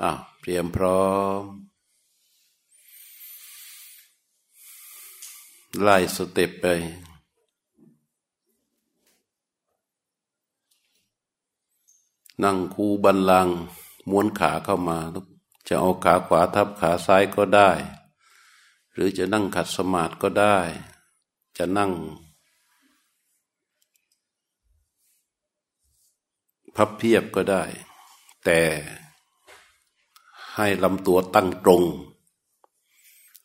อ้าวเตรียมพร้อม ไล่สเต็ปไป นั่งคูบันลัง ม้วนขาเข้ามา จะเอาขาขวาทับขาซ้ายก็ได้ หรือจะนั่งขัดสมาธิก็ได้ จะนั่ง พับเพียบก็ได้ แต่ ให้ลำตัวตั้งตรง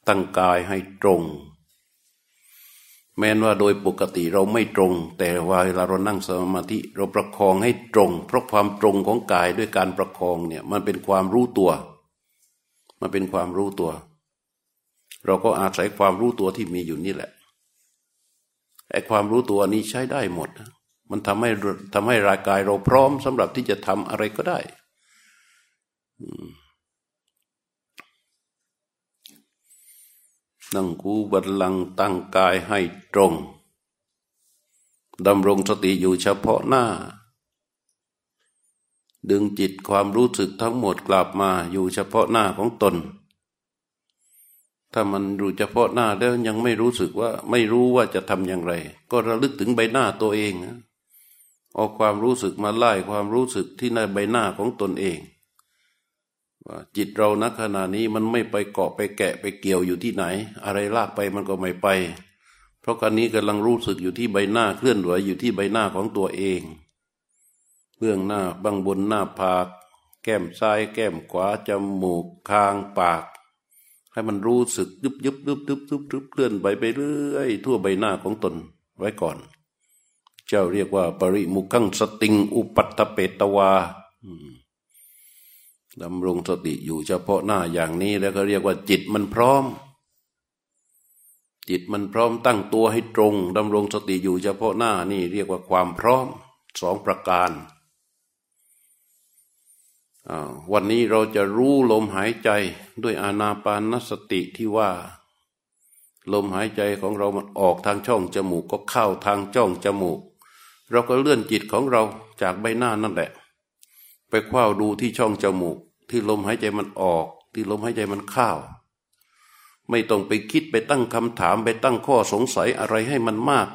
ตั้งกายให้ตรง แม้นว่าโดยปกติเราไม่ตรง แต่ว่าเวลาเรานั่งสมาธิเราประคองให้ตรง เพราะความตรงของกายด้วยการประคองเนี่ยมันเป็นความรู้ตัว มันเป็นความรู้ตัว เราก็อาศัยความรู้ตัวที่มีอยู่นี่แหละไอ้ความรู้ตัวนี้ใช้ได้หมด มันทำให้ทำให้ร่างกายเราพร้อมสำหรับที่จะทำอะไรก็ได้ นั่งคูบัลลังตั้งกายให้ตรงดำรงสติอยู่เฉพาะหน้า ดึงจิตความรู้สึกทั้งหมดกลับมาอยู่เฉพาะหน้าของตน ถ้ามันรู้เฉพาะหน้าแล้วยังไม่รู้สึกว่าไม่รู้ว่าจะทำอย่างไร ก็ระลึกถึงใบหน้าตัวเองเอาความรู้สึกมาไล่ความรู้สึกที่ในใบหน้าของตนเอง ว่าจิตเราณขณะนี้มันไม่ไปเกาะไปแกะไปเกี่ยวอยู่ที่ไหน อะไรลากไปมันก็ไม่ไป เพราะการนี้กำลังรู้สึกอยู่ที่ใบหน้าเคลื่อนไหวอยู่ที่ใบหน้าของตัวเองเบื้องหน้าบางบนหน้าผาก แก้มซ้าย แก้มขวาจมูกคางปาก ให้มันรู้สึกยุบยุบยุบยุบยุบยุบเคลื่อนไปไปเรื่อยทั่วใบหน้าของตนไว้ก่อน เจ้าเรียกว่า ปริมุขังสติง อุปัตตเปตวา ดำรงสติอยู่เฉพาะหน้าอย่างนี้แล้วก็เรียกว่าจิตมันพร้อม จิตมันพร้อมตั้งตัวให้ตรงดำรงสติอยู่เฉพาะหน้านี่เรียกว่าความพร้อมสองประการวันนี้เราจะรู้ลมหายใจด้วยอานาปานสติที่ว่า ลมหายใจของเรามันออกทางช่องจมูกก็เข้าทางช่องจมูก เราก็เลื่อนจิตของเราจากใบหน้านั่นแหละ ไปคว้าดูที่ช่องจมูก ที่ลมหายใจมันออก ที่ลมหายใจมันเข้าไม่ต้องไปคิดไปตั้งคำถามไปตั้งข้อสงสัยอะไรให้มันมาก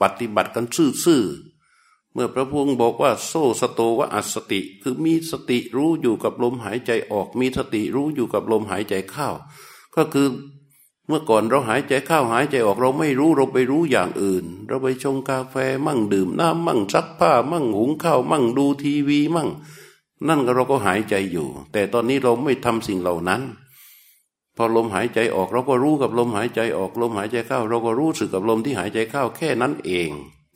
ปฏิบัติกันซื่อๆเมื่อพระพุทธบอกว่า โซสโตวะอัสติ คือมีสติรู้อยู่กับลมหายใจออก มีสติรู้อยู่กับลมหายใจเข้า ก็คือเมื่อก่อนเราหายใจเข้าหายใจออกเราไม่รู้เราไปรู้อย่างอื่น เราไปชงกาแฟมั่งดื่มน้ำมั่งซักผ้ามั่งหุงข้าวมั่งดูทีวีมั่ง นั่นก็เราก็หายใจอยู่ แต่ตอนนี้เราไม่ทำสิ่งเหล่านั้น พอลมหายใจออกเราก็รู้กับลมหายใจออกลมหายใจเข้า เราก็รู้สึกกับลมที่หายใจเข้าแค่นั้นเอง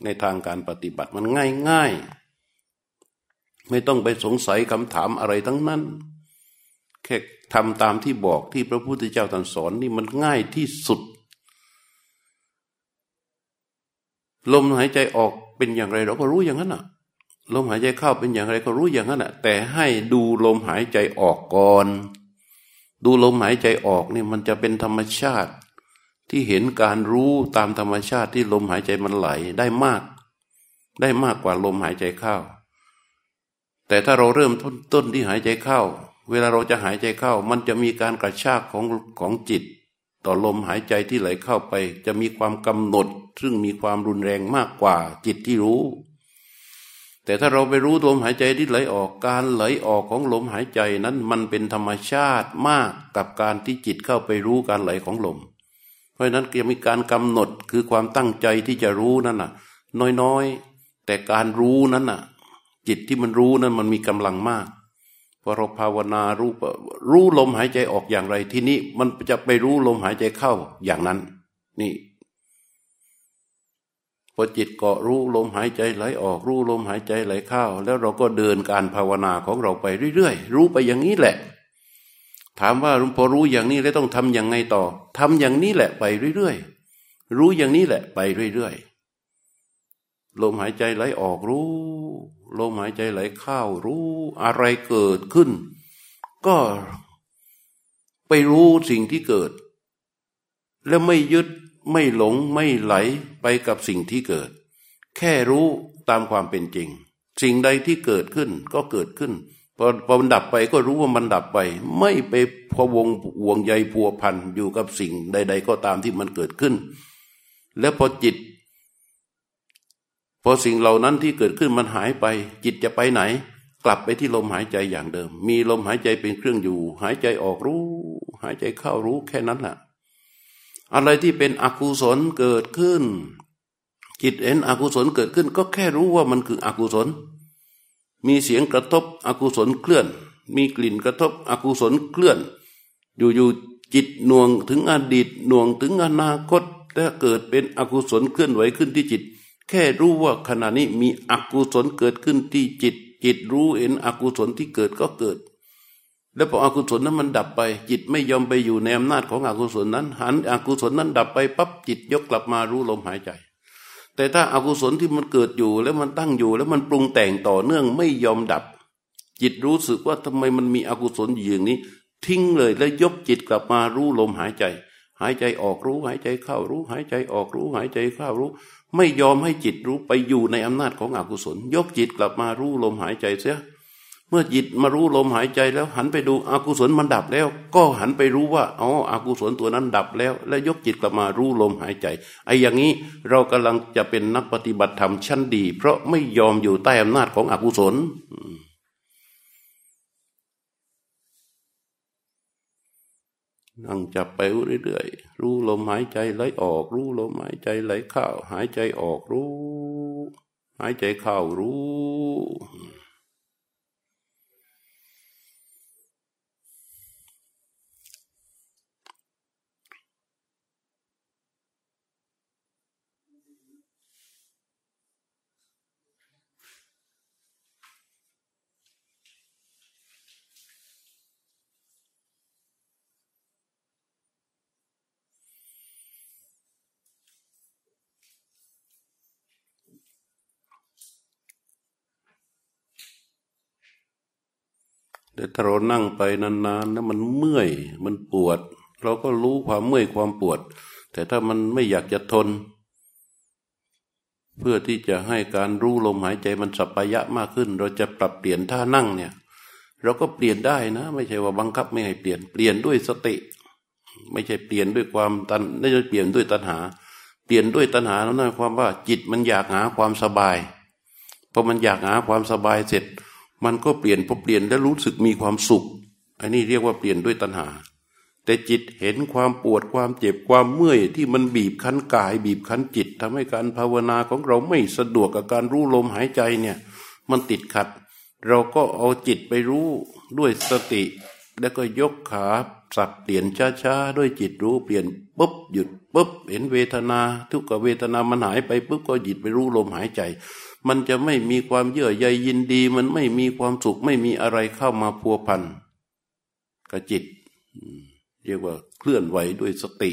ในทางการปฏิบัติมันง่ายง่ายไม่ต้องไปสงสัยคำถามอะไรทั้งนั้น แค่ทำตามที่บอกที่พระพุทธเจ้าตรัสสอนนี่มันง่ายที่สุด ลมหายใจออกเป็นอย่างไรเราก็รู้อย่างนั้นอะ ลมหายใจเข้าเป็นอย่างไรก็รู้อย่างนั้นแหะแต่ให้ดูลมหายใจออกก่อน ดูลมหายใจออกนี่มันจะเป็นธรรมชาติ ที่เห็นการรู้ตามธรรมชาติที่ลมหายใจมันไหลได้มาก ได้มากกว่าลมหายใจเข้า แต่ถ้าเราเริ่มต้นต้นที่หายใจเข้า เวลาเราจะหายใจเข้า มันจะมีการกระชากของของจิต ต่อลมหายใจที่ไหลเข้าไป จะมีความกำหนด ซึ่งมีความรุนแรงมากกว่าจิตที่รู้ แต่ถ้าเราไปรู้ลมหายใจที่ไหลออกการไหลออกของลมหายใจนั้นมันเป็นธรรมชาติมากกับการที่จิตเข้าไปรู้การไหลของลม เพราะฉะนั้นจะมีการกำหนดคือความตั้งใจที่จะรู้นั่นน่ะ น้อยๆ แต่การรู้นั้นน่ะ จิตที่มันรู้นั้นมันมีกำลังมากพอเราภาวนารู้รู้ลมหายใจออกอย่างไรที่นี้มันจะไปรู้ลมหายใจเข้าอย่างนั้น นี่ พอจิตเกาะรู้ลมหายใจไหลออกรู้ลมหายใจไหลเข้า แล้วเราก็เดินการภาวนาของเราไปเรื่อยๆรู้ไปอย่างนี้แหละ ถามว่าพอรู้อย่างนี้แล้วต้องทำอย่างไงต่อทำอย่างนี้แหละไปเรื่อยๆรู้อย่างนี้แหละไปเรื่อยๆลมหายใจไหลออกรู้ ลมหายใจไหลเข้ารู้อะไรเกิดขึ้น ก็ไปรู้สิ่งที่เกิด แล้วไม่ยึด ไม่หลงไม่ไหลไปกับสิ่งที่เกิด แค่รู้ตามความเป็นจริง สิ่งใดที่เกิดขึ้นก็เกิดขึ้นพอพอมันดับไปก็รู้ว่ามันดับไป ไม่ไปพวงห่วงใยพัวพันอยู่กับสิ่งใด ๆ ก็ตามที่มันเกิดขึ้น แล้วพอจิต พอสิ่งเหล่านั้นที่เกิดขึ้นมันหายไป จิตจะไปไหน กลับไปที่ลมหายใจอย่างเดิม มีลมหายใจเป็นเครื่องอยู่ หายใจออกรู้ หายใจเข้ารู้แค่นั้นแหละ อะไรที่เป็นอกุศลเกิดขึ้น จิตเห็นอกุศลเกิดขึ้น ก็แค่รู้ว่ามันคืออกุศล มีเสียงกระทบอกุศลเคลื่อน มีกลิ่นกระทบอกุศลเคลื่อน อยู่ๆจิตหน่วงถึงอดีตหน่วงถึงอนาคตถ้าเกิดเป็นอกุศลเคลื่อนไหวขึ้นที่จิต แค่รู้ว่าขณะนี้มีอกุศลเกิดขึ้นที่จิต จิตรู้เห็นอกุศลที่เกิดก็เกิด แล้วพออกุศลนั้นมันดับไป จิตไม่ยอมไปอยู่ในอำนาจของอกุศลนั้น หันอกุศลนั้นดับไปปั๊บจิตยกกลับมารู้ลมหายใจ แต่ถ้าอากุศลที่มันเกิดอยู่แล้วมันตั้งอยู่ แล้วมันปรุงแต่งต่อเนื่องไม่ยอมดับ จิตรู้สึกว่าทำไมมันมีอกุศลอยู่อย่างนี้ ทิ้งเลยแล้วยกจิตกลับมารู้ลมหายใจ หายใจออกรู้ หายใจเข้ารู้ หายใจออกรู้ หายใจเข้ารู้ ไม่ยอมให้จิตรู้ไปอยู่ในอำนาจของอกุศล ยกจิตกลับมารู้ลมหายใจเสีย เมื่อจิตมารู้ลมหายใจแล้ว หันไปดูอกุศลมันดับแล้ว ก็หันไปรู้ว่าอ๋ออกุศลตัวนั้นดับแล้ว และยกจิตกลับมารู้ลมหายใจไอ้อย่างนี้เรากำลังจะเป็นนักปฏิบัติธรรมชั้นดี เพราะไม่ยอมอยู่ใต้อำนาจของอกุศลนั่งจับไปเรื่อยๆ รู้ลมหายใจไหลออก รู้ลมหายใจไหลเข้า หายใจออกรู้ หายใจเข้ารู้ แต่ถ้าเรานั่งไปนานๆแล้วมันเมื่อยมันปวด เราก็รู้ความเมื่อยความปวด แต่ถ้ามันไม่อยากจะทน เพื่อที่จะให้การรู้ลมหายใจมันสัปยะมากขึ้น เราจะปรับเปลี่ยนท่านั่งเนี่ย เราก็เปลี่ยนได้นะ ไม่ใช่ว่าบังคับไม่ให้เปลี่ยนเปลี่ยนด้วยสติ ไม่ใช่เปลี่ยนด้วยความตันไม่ใช่เปลี่ยนด้วยตัณหา เปลี่ยนด้วยตัณหานั่นหมาความว่าจิตมันอยากหาความสบายพอมันอยากหาความสบายเสร็จ มันก็เปลี่ยนพอเปลี่ยนแล้วรู้สึกมีความสุข อันนี้เรียกว่าเปลี่ยนด้วยตัณหา แต่จิตเห็นความปวดความเจ็บความเมื่อยที่มันบีบคั้นกาย บีบคั้นจิตทำให้การภาวนาของเราไม่สะดวกกับการรู้ลมหายใจเนี่ยมันติดขัด เราก็เอาจิตไปรู้ด้วยสติ แล้วก็ยกขาสับเปลี่ยนช้าๆด้วยจิตรู้เปลี่ยนปุ๊บหยุดปุ๊บเห็นเวทนา ทุกขเวทนามันหายไปปุ๊บก็จิตไปรู้ลมหายใจ มันจะไม่มีความเยื่อใยยินดี มันไม่มีความสุขไม่มีอะไรเข้ามาพัวพันกับจิต เรียกว่าเคลื่อนไหวด้วยสติ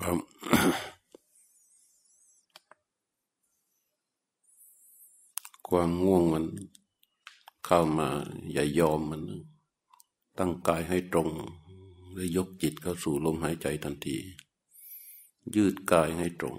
ความความง่วงมันเข้ามา อย่ายอมมัน ตั้งกายให้ตรง และยกจิตเข้าสู่ลมหายใจทันที ยืดกายให้ตรง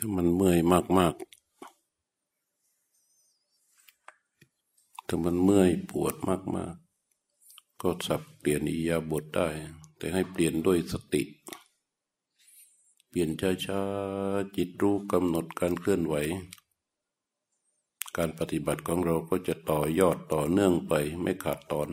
ถ้ามันเมื่อยมากๆ ถ้ามันเมื่อยปวดมากๆ ก็สับเปลี่ยนอิยาบทได้ แต่ให้เปลี่ยนด้วยสติ เปลี่ยนช้าๆ จิตรู้กำหนดการเคลื่อนไหว การปฏิบัติของเราก็จะต่อยอดต่อเนื่องไปไม่ขาดตอน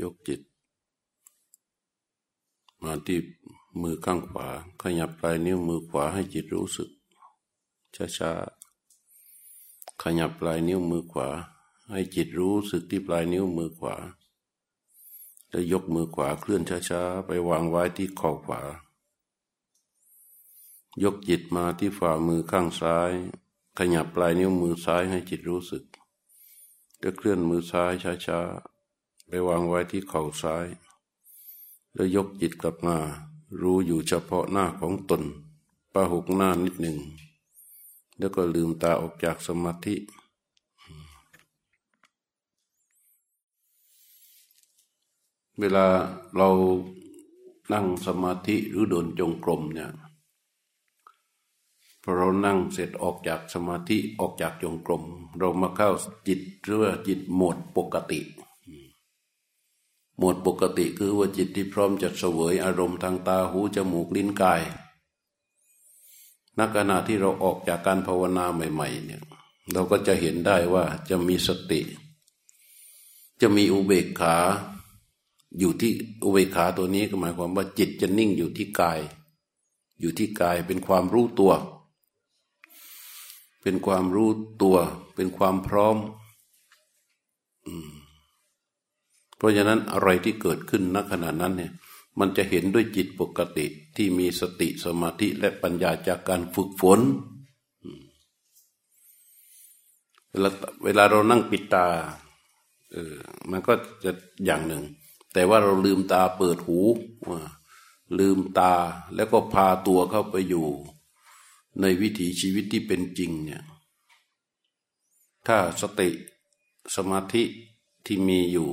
ยกจิต มาที่มือข้างขวา ขยับปลายนิ้วมือขวาให้จิตรู้สึก ช้าๆ ขยับปลายนิ้วมือขวา ให้จิตรู้สึกที่ปลายนิ้วมือขวา แล้วยกมือขวาเคลื่อนช้าๆ ไปวางไว้ที่ข้อขวา ยกจิตมาที่ฝ่ามือข้างซ้าย ขยับปลายนิ้วมือซ้ายให้จิตรู้สึก แล้วเคลื่อนมือซ้ายช้าๆไปวางไว้ที่เข่าซ้าย แล้วยกจิตกลับมา รู้อยู่เฉพาะหน้าของตนปะหกหน้านิดหนึ่ง แล้วก็ลืมตาออกจากสมาธิเวลาเรานั่งสมาธิหรือเดินจงกรมเนี่ย พอเรานั่งเสร็จออกจากสมาธิออกจากจงกรม เรามาเข้าจิตหรือว่าจิตหมดปกติ หมดปกติคือว่าจิตที่พร้อมจะเสวยอารมณ์ทางตาหูจมูกลิ้นกายนักขณะที่เราออกจากการภาวนาใหม่ ๆ เนี่ย เราก็จะเห็นได้ว่าจะมีสติ จะมีอุเบกขา อยู่ที่อุเบกขาตัวนี้ก็หมายความว่าจิตจะนิ่งอยู่ที่กาย อยู่ที่กายเป็นความรู้ตัว เป็นความรู้ตัว เป็นความพร้อมเพราะฉะนั้นอะไรที่เกิดขึ้นณขณะนั้นเนี่ย มันจะเห็นด้วยจิตปกติที่มีสติสมาธิและปัญญาจากการฝึกฝนเวลาเวลาเรานั่งปิดตาเออมันก็จะอย่างหนึ่ง แต่ว่าเราลืมตาเปิดหู ลืมตาแล้วก็พาตัวเข้าไปอยู่ ในวิถีชีวิตที่เป็นจริงเนี่ยถ้าสติสมาธิที่มีอยู่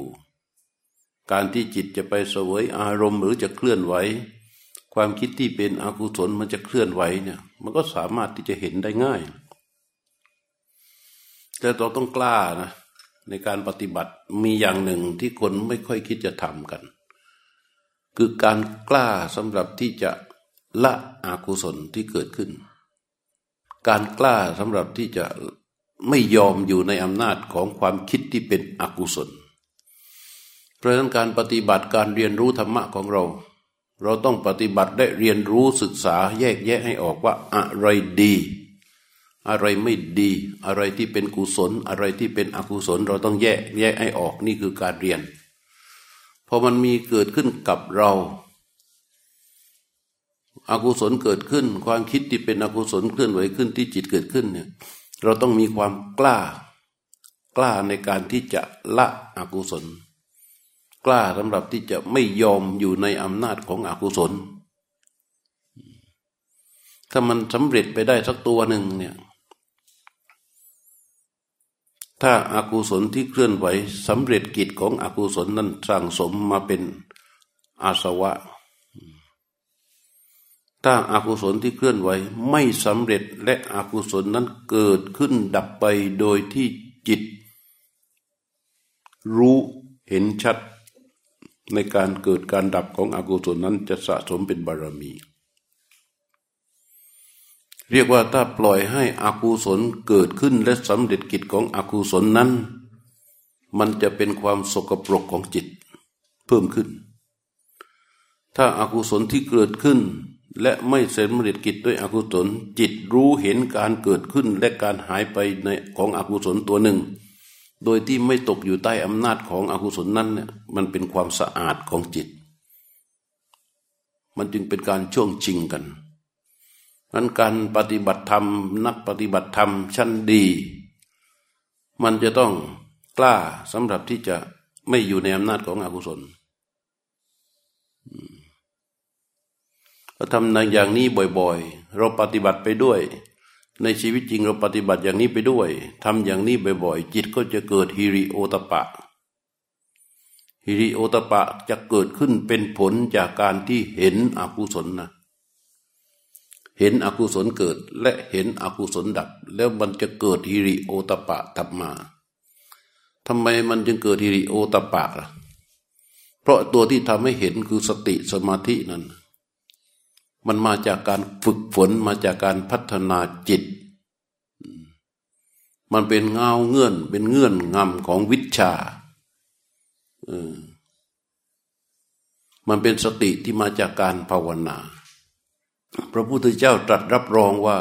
การที่จิตจะไปเสวยอารมณ์หรือจะเคลื่อนไหว ความคิดที่เป็นอกุศลมันจะเคลื่อนไหวเนี่ยมันก็สามารถที่จะเห็นได้ง่าย แต่เราต้องกล้านะในการปฏิบัติมีอย่างหนึ่งที่คนไม่ค่อยคิดจะทำกัน คือการกล้าสำหรับที่จะละอกุศลที่เกิดขึ้น การกล้าสำหรับที่จะไม่ยอมอยู่ในอำนาจของความคิดที่เป็นอกุศล เพราะฉะนั้นการปฏิบัติการเรียนรู้ธรรมะของเรา เราต้องปฏิบัติได้เรียนรู้ศึกษาแยกแยะให้ออกว่าอะไรดี อะไรไม่ดี อะไรที่เป็นกุศล อะไรที่เป็นอกุศล เราต้องแยกแยกให้ออกนี่คือการเรียนพอมันมีเกิดขึ้นกับเรา อากุศลเกิดขึ้น ความคิดที่เป็นอกุศลเคลื่อนไหวขึ้นที่จิตเกิดขึ้นเนี่ยเราต้องมีความกล้า กล้าในการที่จะละอกุศล กล้าสำหรับที่จะไม่ยอมอยู่ในอำนาจของอกุศล ถ้ามันสำเร็จไปได้สักตัวหนึ่งเนี่ยถ้าอากุศลที่เคลื่อนไหวสำเร็จกิจของอกุศลนั้นสร้างสมมาเป็นอาสวะ ถ้าอากุศลที่เคลื่อนไหวไม่สำเร็จและอกุศลนั้นเกิดขึ้นดับไปโดยที่จิต รู้เห็นชัดในการเกิดการดับของอกุศลนั้นจะสะสมเป็นบารมี เรียกว่าถ้าปล่อยให้อากุศลเกิดขึ้นและสำเร็จกิจของอกุศลนั้น มันจะเป็นความสกปรกของจิตเพิ่มขึ้น ถ้าอากุศลที่เกิดขึ้น และไม่เสำเร็จกิจด้วยอกุศล จิตรู้เห็นการเกิดขึ้นและการหายไปในของอกุศลตัวหนึ่ง โดยที่ไม่ตกอยู่ใต้อำนาจของอกุศลนั้นเนี่ยมันเป็นความสะอาดของจิต มันจึงเป็นการช่วงชิงกันนั้นการปฏิบัติธรรม นักปฏิบัติธรรมชั้นดี มันจะต้องกล้าสำหรับที่จะไม่อยู่ในอำนาจของอกุศล เราทำในอย่างนี้บ่อยๆ เราปฏิบัติไปด้วย ในชีวิตจริงเราปฏิบัติอย่างนี้ไปด้วยทำอย่างนี้บ่อยๆ จิตก็จะเกิดฮิริโอตปะฮิริโอตปะจะเกิดขึ้นเป็นผลจากการที่เห็นอกุศลนะเห็นอกุศลเกิดและเห็นอกุศลดับ แล้วมันจะเกิดฮิริโอตปะธรรมาทำไมมันจึงเกิดฮิริโอตปะล่ะ เพราะตัวที่ทำให้เห็นคือสติสมาธินั้น มันมาจากการฝึกฝนมาจากการพัฒนาจิต มันเป็นเงาเงื่อน เป็นเงื่อนงำของวิชาออมันเป็นสติที่มาจากการภาวนา พระพุทธเจ้าตรัสรับรองว่า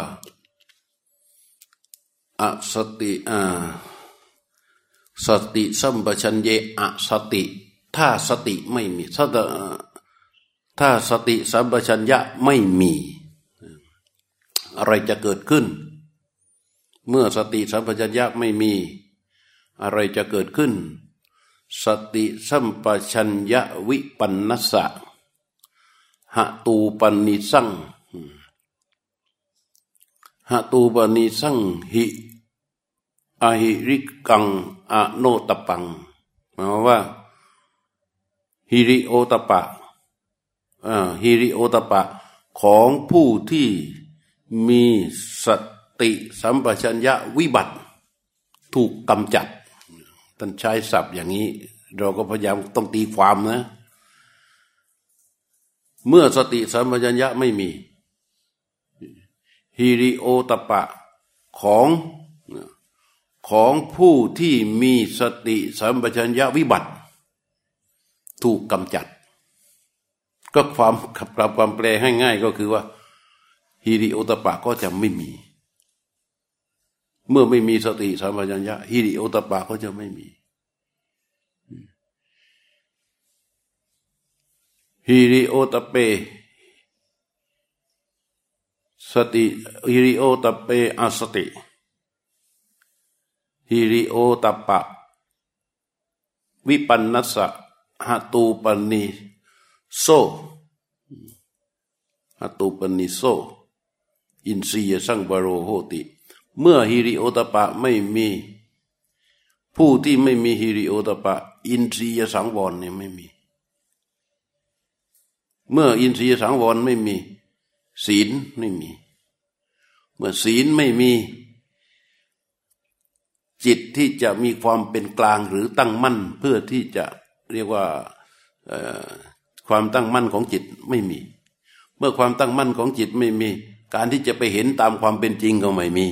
อสติอ่าสติสัมปชัญเยอสติ ถ้าสติไม่มีถ้า ถ้าสติสัมปชัญญะไม่มี อะไรจะเกิดขึ้น เมื่อสติสัมปชัญญะไม่มี อะไรจะเกิดขึ้น สติสัมปชัญญะวิปันนสะหะตูปนิสังหะตูปันนิสังหิอหิริกังอโนตปังหมายว่าฮิริโอตปะ ฮิริโอตปะของผู้ที่มีสติสัมปชัญญะวิบัติถูกกำจัดท่านใช้ศัพท์อย่างนี้ เราก็พยายามต้องตีความนะ เมื่อสติสัมปชัญญะไม่มีฮิริโอตปะของของผู้ที่มีสติสัมปชัญญะวิบัติ ถูกกำจัด ก็ความขับกลับความแปลให้ง่ายก็คือว่าฮิริโอตปะก็จะไม่มี เมื่อไม่มีสติสัมปชัญญะฮิริโอตปะก็จะไม่มีฮิริโอตเป สติฮิริโอตเปอสติหิโรตตัปปะ วิปันนัสสะหตูปนิ โส หตูปนิโส อินทริยสังวโรโหติ เมื่อหิริโอตตัปปะไม่มี ผู้ที่ไม่มีหิริโอตตัปปะ อินทรียสังวรเนี่ยไม่มี เมื่ออินทรียสังวรไม่มี ศีลไม่มี เมื่อศีลไม่มี จิตที่จะมีความเป็นกลางหรือตั้งมั่นเพื่อที่จะเรียกว่า ความตั้งมั่นของจิตไม่มี เมื่อความตั้งมั่นของจิตไม่มี การที่จะไปเห็นตามความเป็นจริงก็ไม่มี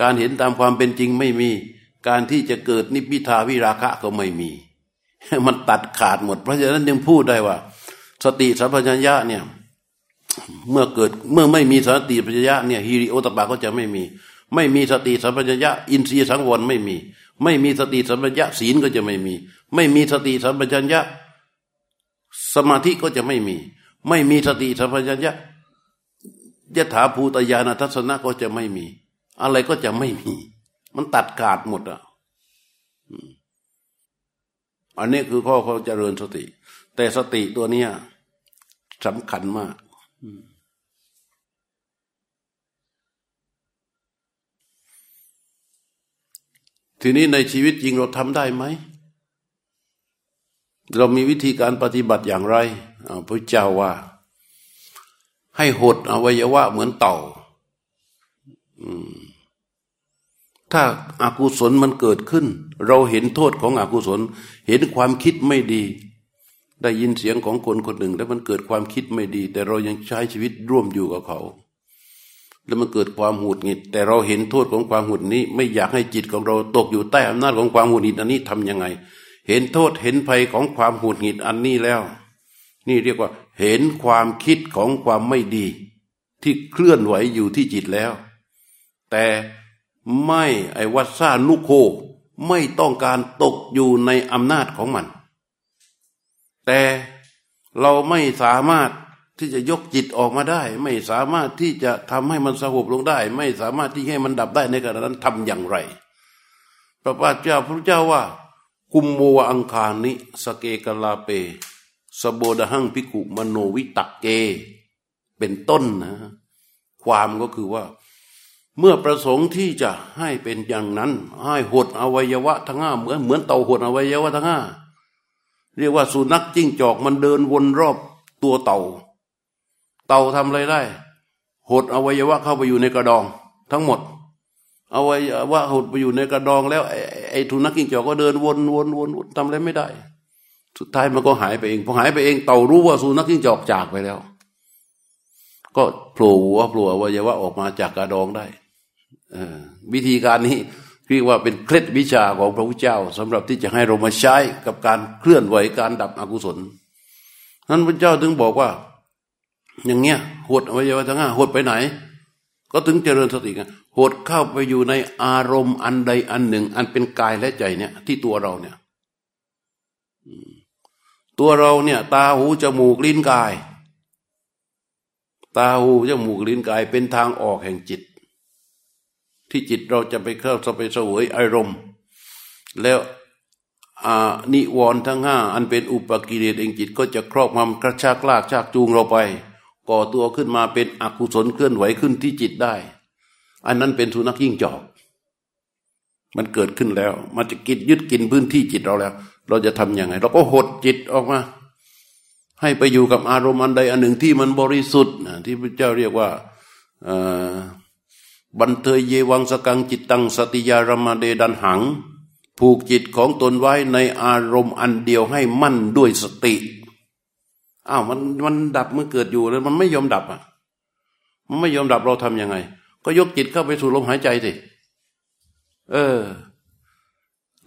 การเห็นตามความเป็นจริงไม่มี การที่จะเกิดนิพพิทาวิราคะก็ไม่มี มันตัดขาดหมด เพราะฉะนั้นยังพูดได้ว่า สติสัมปชัญญะเนี่ยเมื่อเกิดเมื่อไม่มีสติสัมปชัญญะเนี่ยฮิริโอตปาก็จะไม่มี ไม่มีสติสัมปชัญญะอินทรีย์สังวรไม่มี ไม่มีสติสัมปชัญญะศีลก็จะไม่มี ไม่มีสติสัมปชัญญะ สมาธิก็จะไม่มี ไม่มีสติสัมปชัญญะยถาภูตยานทัศนะก็จะไม่มี อะไรก็จะไม่มี มันตัดขาดหมดอะอันนี้คือข้อเขาเจริญสติ แต่สติตัวเนี้ยสำคัญมากทีนี้ในชีวิตจริงเราทำได้ไหม เรามีวิธีการปฏิบัติอย่างไรพระเจ้าว่า ให้หดอวัยวะเหมือนเต่าถ้าอากุศลมันเกิดขึ้น เราเห็นโทษของอกุศล เห็นความคิดไม่ดี ได้ยินเสียงของคนคนหนึ่ง แล้วมันเกิดความคิดไม่ดี แต่เรายังใช้ชีวิตร่วมอยู่กับเขา แล้วมันเกิดความหุดหงิด แต่เราเห็นโทษของความหุดนี้ ไม่อยากให้จิตของเราตกอยู่ใต้อำนาจของความหุดหงิดอันนี้ทํำยังไง เห็นโทษเห็นภัยของความหุดหงิดอันนี้แล้ว นี่เรียกว่า เห็นความคิดของความไม่ดี ที่เคลื่อนไหวอยู่ที่จิตแล้ว แต่ไม่ไอวัตซานุโค ไม่ต้องการตกอยู่ในอำนาจของมัน แต่เราไม่สามารถที่จะยกจิตออกมาได้ ไม่สามารถที่จะทำให้มันสงบลงได้ ไม่สามารถที่ให้มันดับได้ในขณะนั้นทำอย่างไร พระพุทธเจ้าพระเจ้าว่า คุมโมวอังคานิสเกกลาเป สโบดหังพิกุมโนวิตักเก เป็นต้นนะ ความก็คือว่า เมื่อประสงค์ที่จะให้เป็นอย่างนั้น ให้หดอวัยวะทั้งห้าเหมือนเหมือนเต่าหดอวัยวะทั้งห้าเรียกว่าสุนัขจิ้งจอกมันเดินวนรอบตัวเต่า เต่าทำอะไรได้ หดอวัยวะเข้าไปอยู่ในกระดอง ทั้งหมด เอาไวัยวะหดไปอยู่ในกระดองแล้วไอ้ทุนักกิ้งจอกก็เดินวนวนวนทำอะไรไม่ได้ สุดท้ายมันก็หายไปเองพอหายไปเองเต่ารู้ว่าสุนัขกิ้งจอกจากไปแล้ว ก็โผล่หัวโผล่อวัยวะออกมาจากกระดองได้วิธีการนี้เรียกว่าเป็นเคล็ดวิชาของพระพุทธเจ้าสำหรับที่จะให้เรามาใช้กับการเคลื่อนไหวการดับอกุศลนั้นพระเจ้าถึงบอกว่า อย่างเงี้ยหดอวัยวะทั้งห้าหดไปไหน ก็ถึงเจริญสติกันหดเข้าไปอยู่ในอารมณ์อันใดอันหนึ่ง อันเป็นกายและใจเนี่ย ที่ตัวเราเนี่ยตัวเราเนี่ย ตาหูจมูกลิ้นกาย ตาหูจมูกลิ้นกายเป็นทางออกแห่งจิต ที่จิตเราจะไปเข้าไปเสวยอารมณ์ แล้วนิวรณ์ทั้งห้าอันเป็นอุปกิเลสเองจิตก็จะครอบงำกระชากลากชากจูงเราไป ก่อตัวขึ้นมาเป็นอกุศลเคลื่อนไหวขึ้นที่จิตได้ อันนั้นเป็นสุนัขยิ่งจอก มันเกิดขึ้นแล้ว มันจะกินยึดกินพื้นที่จิตเราแล้ว เราจะทำยังไง เราก็หดจิตออกมา ให้ไปอยู่กับอารมณ์อันใดอันหนึ่งที่มันบริสุทธิ์ที่พระเจ้าเรียกว่าบันเทยเยวังสกังจิตตังสติยารมาเดดันหัง ผูกจิตของตนไว้ในอารมณ์อันเดียวให้มั่นด้วยสติ อ้าวมันมันดับเมื่อเกิดอยู่แล้วมันไม่ยอมดับอะ มันไม่ยอมดับเราทํำยังไง ก็ยกจิตเข้าไปสู่ลมหายใจสิเออ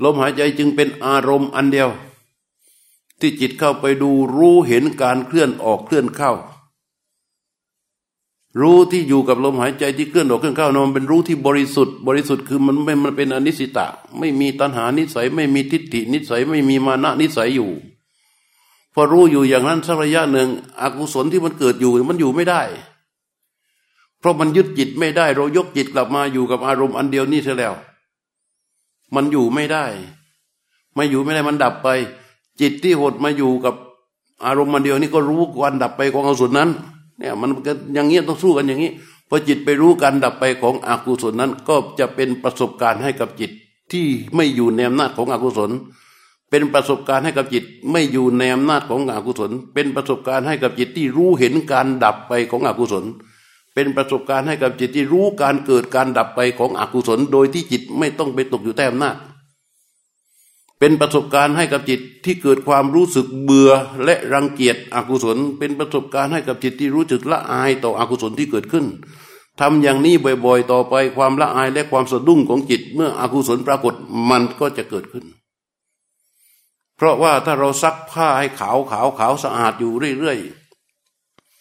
ลมหายใจจึงเป็นอารมณ์อันเดียว ที่จิตเข้าไปดูรู้เห็นการเคลื่อนออกเคลื่อนเข้า รู้ที่อยู่กับลมหายใจที่เคลื่อนออกเคลื่อนเข้านมันเป็นรู้ที่บริสุทธิ์ บริสุทธิ์คือมันไม่มันเป็นอนิสิตะ ไม่มีตัณหานิสัย ไม่มีทิฏฐินิสัย ไม่มีมานะนิสัยอยู่ พอรู้อยู่อย่างนั้นสักระยะหนึ่งอกุศลที่มันเกิดอยู่มันอยู่ไม่ได้ เพราะมันยึดจิตไม่ได้ เรายกจิตกลับมาอยู่กับอารมณ์อันเดียวนี่เสียแล้ว มันอยู่ไม่ได้ ไม่อยู่ไม่ได้มันดับไป จิตที่หดมาอยู่กับอารมณ์มันเดียวนี่ก็รู้การดับไปของอกุศลนั้น เนี่ยมันก็อย่างเงี้ยต้องสู้กันอย่างนี้พอจิตไปรู้การดับไปของอกุศลนั้น ก็จะเป็นประสบการณ์ให้กับจิตที่ไม่อยู่ในอำนาจของอกุศล เป็นประสบการณ์ให้กับจิตไม่อยู่ในอำนาจของอกุศล เป็นประสบการณ์ให้กับจิตที่รู้เห็นการดับไปของอกุศล เป็นประสบการณ์ให้กับจิตที่รู้การเกิดการดับไปของอกุศล โดยที่จิตไม่ต้องไปตกอยู่ใต้อำนาจ เป็นประสบการณ์ให้กับจิตที่เกิดความรู้สึกเบื่อและรังเกียจอกุศล เป็นประสบการณ์ให้กับจิตที่รู้สึกละอายต่ออกุศลที่เกิดขึ้นทำอย่างนี้บ่อยๆ ต่อไปความละอายและความสะดุ้งของจิต เมื่ออกุศลปรากฏมันก็จะเกิดขึ้น เพราะว่าถ้าเราซักผ้าให้ขาวขาวขาวสะอาดอยู่เรื่อย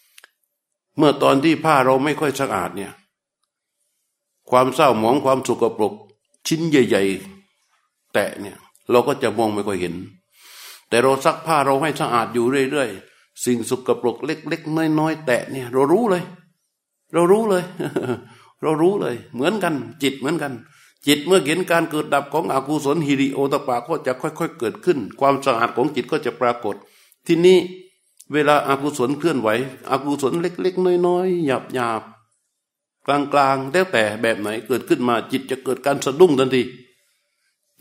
ๆ เมื่อตอนที่ผ้าเราไม่ค่อยสะอาดเนี่ย ความเศร้าหมองความสุกปรกชิ้นใหญ่ ๆ แตะเนี่ย เราก็จะมองไม่ค่อยเห็น แต่เราซักผ้าเราให้สะอาดอยู่เรื่อยๆ สิ่งสุกปรกเล็ก ๆ น้อยๆ แตะเนี่ย เรารู้เลย เรารู้เลย เรารู้เลย เหมือนกัน จิตเหมือนกัน จิตเมื่อเห็นการเกิดดับของอกุศลฮิริโอตปาก็จะค่อย ๆ เกิดขึ้น ความสะอาดของจิตก็จะปรากฏ ที่นี้เวลาอากุศลเคลื่อนไหวอกุศลเล็ก ๆ น้อยๆหยาบหยาบกลางๆแล้วแต่แบบไหนเกิดขึ้นมาจิตจะเกิดการสะดุ้งทันที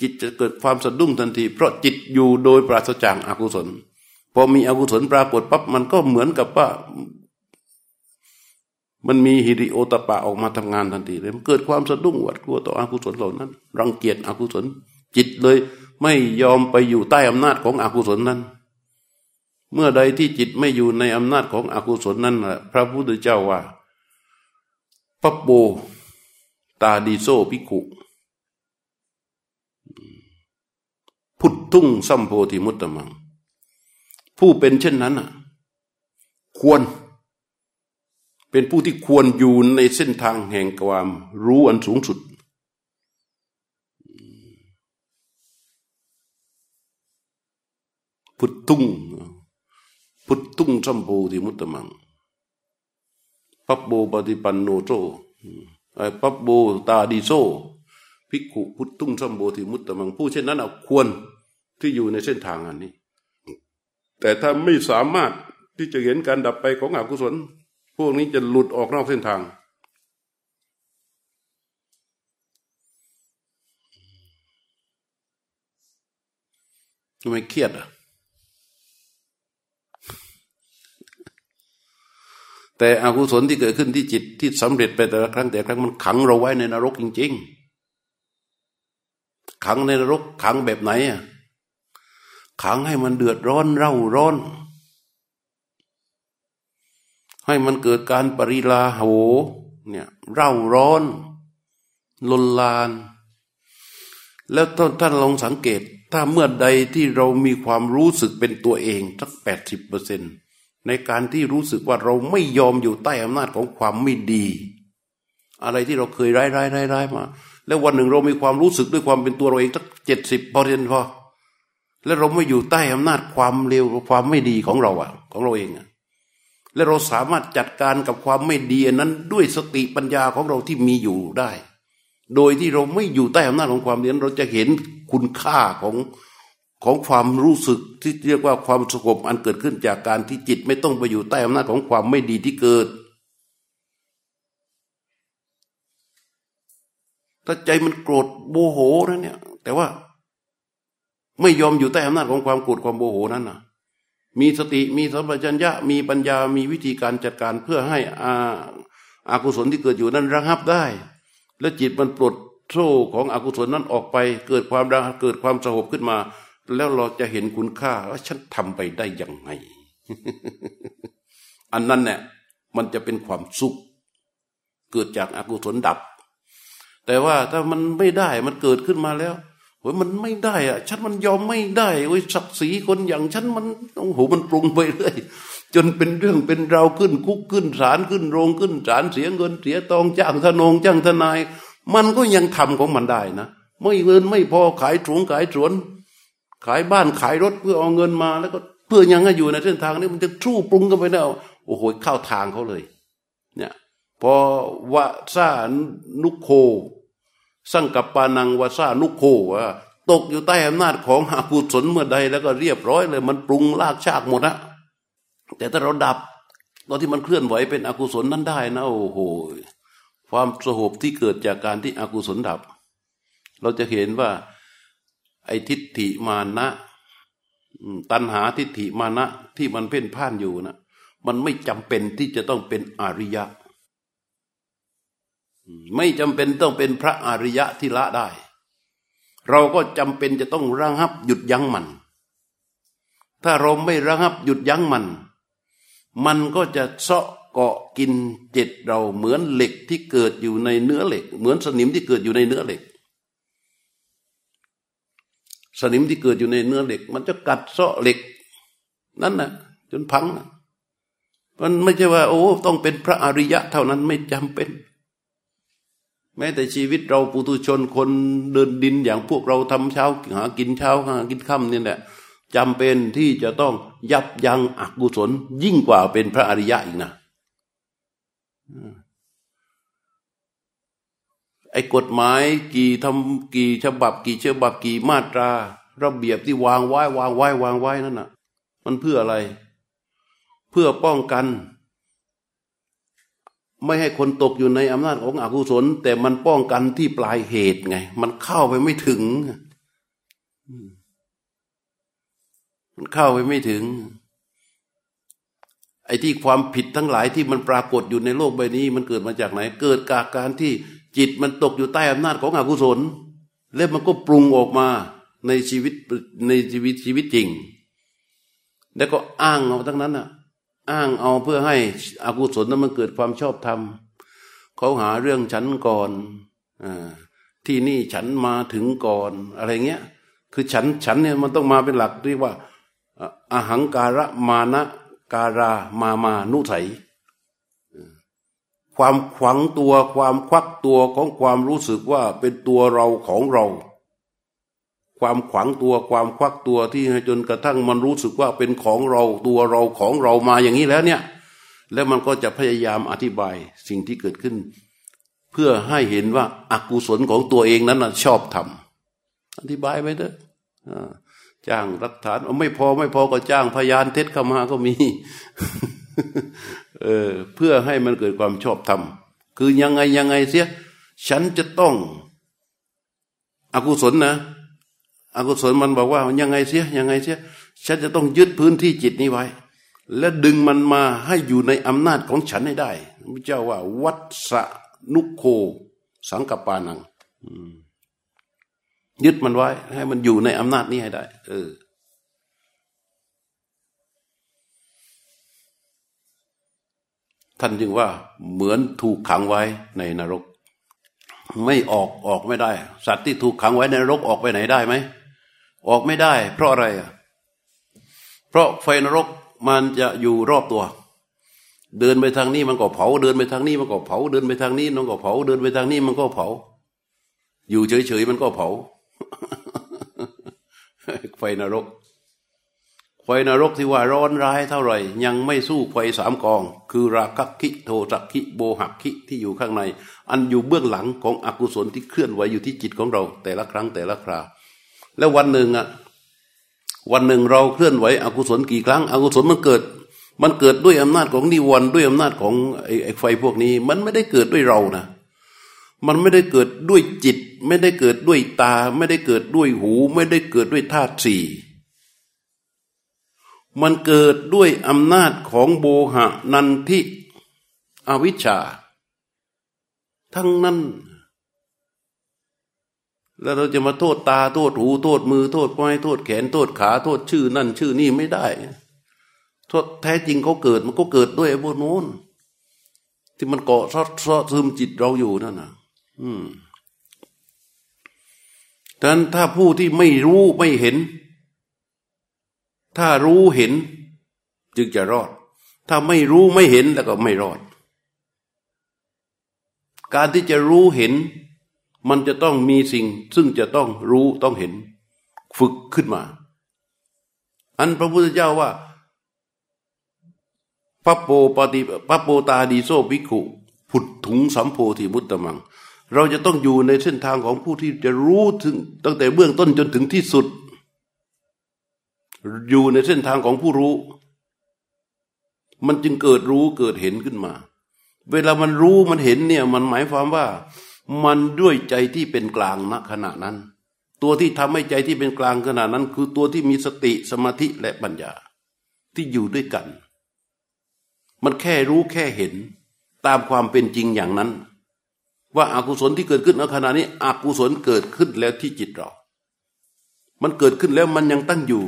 จิตจะเกิดความสะดุ้งทันที เพราะจิตอยู่โดยปราศจากอากุศลพอมีอกุศลปรากฏปั๊บมันก็เหมือนกับว่า มันมีฮิริโอตปะออกมาทำงานทันทีเลยมันเกิดความสะดุ้งหวาดกลัวต่ออกุศลเหล่านั้น รังเกียจอกุศล จิตเลย ไม่ยอมไปอยู่ใต้อำนาจของอกุศลนั้น เมื่อใดที่จิตไม่อยู่ในอำนาจของอกุศลนั้นล่ะพระพุทธเจ้าว่าปัปโบตาดีโซพิกุพุททุ่งสัมโพธิมุตตมัง ผู้เป็นเช่นนั้นอะควร เป็นผู้ที่ควรอยู่ในเส้นทางแห่งความรู้อันสูงสุด พุททุ่งพุทธุงสัมโพธิมุตตมังปัปโบปฏิปันโนโซปัปโบตาดีโซภิกขุพุทธุงสัมโพธิมุตตมัง ผู้เช่นนั้นเอาควรที่อยู่ในเส้นทางอันนี้ แต่ถ้าไม่สามารถที่จะเห็นการดับไปของอกุศล พวกนี้จะหลุดออกนอกเส้นทาง ทำไมเครียดอะ แต่อกุศลที่เกิดขึ้นที่จิตที่สำเร็จไปแต่ละครั้งแต่ครั้งมันขังเราไว้ในนรกจริง ๆ ขังในนรกขังแบบไหนอะขังให้มันเดือดร้อนเร่าร้อน ให้มันเกิดการปริลาโหเนี่ยเร่าร้อนลนลาน แล้วท่านลองสังเกต ถ้าเมื่อใดที่เรามีความรู้สึกเป็นตัวเองสักแปดสิบเปอร์เซ็นในการที่รู้สึกว่าเราไม่ยอมอยู่ใต้อำนาจของความไม่ดี อะไรที่เราเคยร้ายร้ายร้ายร้ายมา แล้ววันหนึ่งเรามีความรู้สึกด้วยความเป็นตัวเราเองสักเจ็ดสิบเปอร์เซ็นพอแล้วเราไม่อยู่ใต้อำนาจความเลวความไม่ดีของเราอะของเราเองอะ และเราสามารถจัดการกับความไม่ดีนั้นด้วยสติปัญญาของเราที่มีอยู่ได้ โดยที่เราไม่อยู่ใต้อำนาจของความเรียนเราจะเห็นคุณค่าของของความรู้สึกที่เรียกว่าความสงบอันเกิดขึ้นจากการที่จิตไม่ต้องไปอยู่ใต้อำนาจของความไม่ดีที่เกิด ถ้าใจมันโกรธโมโหนะเนี่ย แต่ว่าไม่ยอมอยู่ใต้อำนาจของความโกรธความโมโหนั้นนะ มีสติมีสัมปชัญญะมีปัญญามีวิธีการจัดการเพื่อให้อาอากุศลที่เกิดอยู่นั้นระงับได้ และจิตมันปลดโซ่ของอกุศลนั้นออกไป เกิดความระเกิดความสงบขึ้นมา แล้วเราจะเห็นคุณค่าว่าฉันทำไปได้ยังไง อันนั้นเนี่ยมันจะเป็นความสุข เกิดจากอากุศลดับ แต่ว่าถ้ามันไม่ได้มันเกิดขึ้นมาแล้ว โอ้ยมันไม่ได้อะฉันมันยอมไม่ได้โอ้ยศักดิ์ศรีคนอย่างฉันมันโอ้โหมันปรุงไปเรื่อยจนเป็นเรื่องเป็นเราขึ้นคุกขึ้นศาลขึ้นโรงขึ้นศาลเสียเงินเสียตองจ้างทนงจ้างทนาย มันก็ยังทำของมันได้นะ ไม่เงินไม่พอขายถุงขายสวน ขายบ้านขายรถเพื่อเอาเงินมา แล้วก็เพื่อยังอยู่ในเส้นทางนี้มันจะทู่ปรุงกันไปแล้วโอ้โหเข้าทางเขาเลย เนี่ยพอวะซานุโค สังกับปานังวาซานุโคว่าตกอยู่ใต้อำนาจของอากุศลเมื่อใดแล้วก็เรียบร้อยเลย มันปรุงลากชากหมดนะแต่ถ้าเราดับตอนที่มันเคลื่อนไหวเป็นอกุศลนั้นได้นะโอ้โหความสงบที่เกิดจากการที่อกุศลดับ เราจะเห็นว่า ไอ้ทิฏฐิมานะตัณหาทิฏฐิมานะที่มันเพ่นพ่านอยู่นะมันไม่จำเป็นที่จะต้องเป็นอริยะ ไม่จำเป็นต้องเป็นพระอริยะที่ละได้ เราก็จำเป็นจะต้องระงับหยุดยั้งมัน ถ้าเราไม่ระงับหยุดยั้งมัน มันก็จะเซาะเกาะกินจิตเราเหมือนเหล็กที่เกิดอยู่ในเนื้อเหล็ก เหมือนสนิมที่เกิดอยู่ในเนื้อเหล็ก สนิมที่เกิดอยู่ในเนื้อเหล็ก มันจะกัดเซาะเหล็ก นั่นนะจนพังนะมันไม่ใช่ว่า โอ้ ต้องเป็นพระอริยะเท่านั้นไม่จำเป็น แม้แต่ชีวิตเราปุถุชนคนเดินดินอย่างพวกเราทำเช้าหากินเช้าหากินค่ำนี่แหละจำเป็นที่จะต้องยับยั้งอกุศลยิ่งกว่าเป็นพระอริยะอีกนะไอ้กฎหมายกี่ทำกี่ฉบับ กี่ฉบับกี่มาตรา ระเบียบที่วางไว้วางไว้วางไว้นั่นน่ะ มันเพื่ออะไร เพื่อป้องกัน ไม่ให้คนตกอยู่ในอำนาจของอกุศล แต่มันป้องกันที่ปลายเหตุไง มันเข้าไปไม่ถึง มันเข้าไปไม่ถึง ไอ้ที่ความผิดทั้งหลายที่มันปรากฏอยู่ในโลกใบนี้ มันเกิดมาจากไหน เกิดจากการที่จิตมันตกอยู่ใต้อำนาจของอกุศล แล้วมันก็ปรุงออกมาในชีวิตในชีวิตชีวิตจริง แล้วก็อ้างเอาทั้งนั้นอะ อ้างเอาเพื่อให้อกุศลนั้นมันเกิดความชอบธรรมเขาหาเรื่องฉันก่อนอที่นี่ฉันมาถึงก่อนอะไรเงี้ย คือฉันฉันเนี่ยมันต้องมาเป็นหลักเรียกว่าอาหังการะมานะการามามานุสัยความขวังตัวความควักตัวของความรู้สึกว่าเป็นตัวเราของเรา ความขวางตัวความควักตัวที่จนกระทั่งมันรู้สึกว่าเป็นของเราตัวเราของเรามาอย่างนี้แล้วเนี่ย แล้วมันก็จะพยายามอธิบายสิ่งที่เกิดขึ้น เพื่อให้เห็นว่าอากุศลของตัวเองนั้นชอบทำอธิบายไปเถอะจ้างรักฐานไม่พอไม่พอก็จ้างพยานเท็จเข้ามาก็มีเออเพื่อให้มันเกิดความชอบธรรมคือยังไงยังไงเสีย ฉันจะต้องอกุศลนะ อกุศลมันบอกว่ายังไงเสียยังไงเสียฉันจะต้องยึดพื้นที่จิตนี้ไว้ และดึงมันมาให้อยู่ในอำนาจของฉันให้ได้พระเจ้าว่า วัตสนุโค สังกปานังยึดมันไว้ ให้มันอยู่ในอำนาจนี้ให้ได้ เออท่านจึงว่าเหมือนถูกขังไว้ในนรก ไม่ออกออกไม่ได้ สัตว์ที่ถูกขังไว้ในนรกออกไปไหนได้ไหม ออกไม่ได้ เพราะอะไรอะเพราะไฟนรกมันจะอยู่รอบตัว เดินไปทางนี้มันก็เผา เดินไปทางนี้มันก็เผา เดินไปทางนี้มันก็เผา เดินไปทางนี้มันก็เผา อยู่เฉยๆมันก็เผา ไฟนรก ไฟนรกที่ว่าร้อนร้ายเท่าไหร่ ยังไม่สู้ไฟสามกอง คือราคะคิโทสักคิโบหักคิที่อยู่ข้างใน อันอยู่เบื้องหลังของอกุศลที่เคลื่อนไหวอยู่ที่จิตของเรา แต่ละครั้งแต่ละครา แล้ววันหนึ่งอะวันหนึ่งเราเคลื่อนไหวอกุศลกี่ครั้งอกุศลมันเกิด มันเกิดด้วยอำนาจของนิวรณ์ด้วยอำนาจของไอ้ไฟพวกนี้ มันไม่ได้เกิดด้วยเรานะมันไม่ได้เกิดด้วยจิต ไม่ได้เกิดด้วยตา ไม่ได้เกิดด้วยหู ไม่ได้เกิดด้วยธาตุสี่มันเกิดด้วยอำนาจของโบหะนันทิอวิชชา ทั้งนั้น แล้วเราจะมาโทษตาโทษหูโทษมือโทษไม้โทษแขนโทษขาโทษชื่อนั่นชื่อนี่ไม่ได้โทษแท้จริงเขาเกิดมันก็เกิดด้วยไอ้พวกโน้นที่มันเกาะซอดซอดซึมจิตเราอยู่นั่นนะอืมดังนั้นถ้าผู้ที่ไม่รู้ไม่เห็น ถ้ารู้เห็น จึงจะรอด ถ้าไม่รู้ไม่เห็นแล้วก็ไม่รอด การที่จะรู้เห็น มันจะต้องมีสิ่งซึ่งจะต้องรู้ต้องเห็น ฝึกขึ้นมา อันพระพุทธเจ้าว่าพระโปปฏิพระโปตาดีโซภิกขุผุดถุงสัมโพธิมุตตมัง เราจะต้องอยู่ในเส้นทางของผู้ที่จะรู้ถึง ตั้งแต่เบื้องต้นจนถึงที่สุด อยู่ในเส้นทางของผู้รู้ มันจึงเกิดรู้เกิดเห็นขึ้นมา เวลามันรู้มันเห็นเนี่ย มันหมายความว่า มันด้วยใจที่เป็นกลางณขณะนั้น ตัวที่ทำให้ใจที่เป็นกลางขณะนั้น คือตัวที่มีสติสมาธิและปัญญาที่อยู่ด้วยกัน มันแค่รู้แค่เห็นตามความเป็นจริงอย่างนั้น ว่าอากุศลที่เกิดขึ้นในขณะนี้อกุศลเกิดขึ้นแล้วที่จิตเรา มันเกิดขึ้นแล้วมันยังตั้งอยู่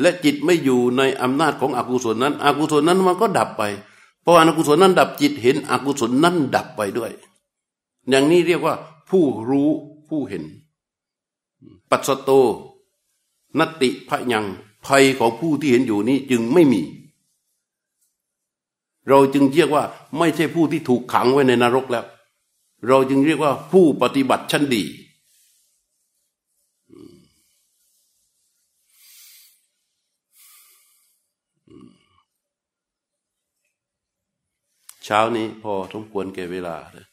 และจิตไม่อยู่ในอำนาจของอกุศลนั้น อกุศลนั้นมันก็ดับไปเพราะอกุศลนั้นดับจิตเห็นอกุศลนั้นดับไปด้วย อย่างนี้เรียกว่าผู้รู้ผู้เห็น ปัสสโตนติพยังภัยของผู้ที่เห็นอยู่นี้จึงไม่มี เราจึงเรียกว่าไม่ใช่ผู้ที่ถูกขังไว้ในนรกแล้ว เราจึงเรียกว่าผู้ปฏิบัติชั้นดี เช้านี้พอสมควรแก่เวลาเลย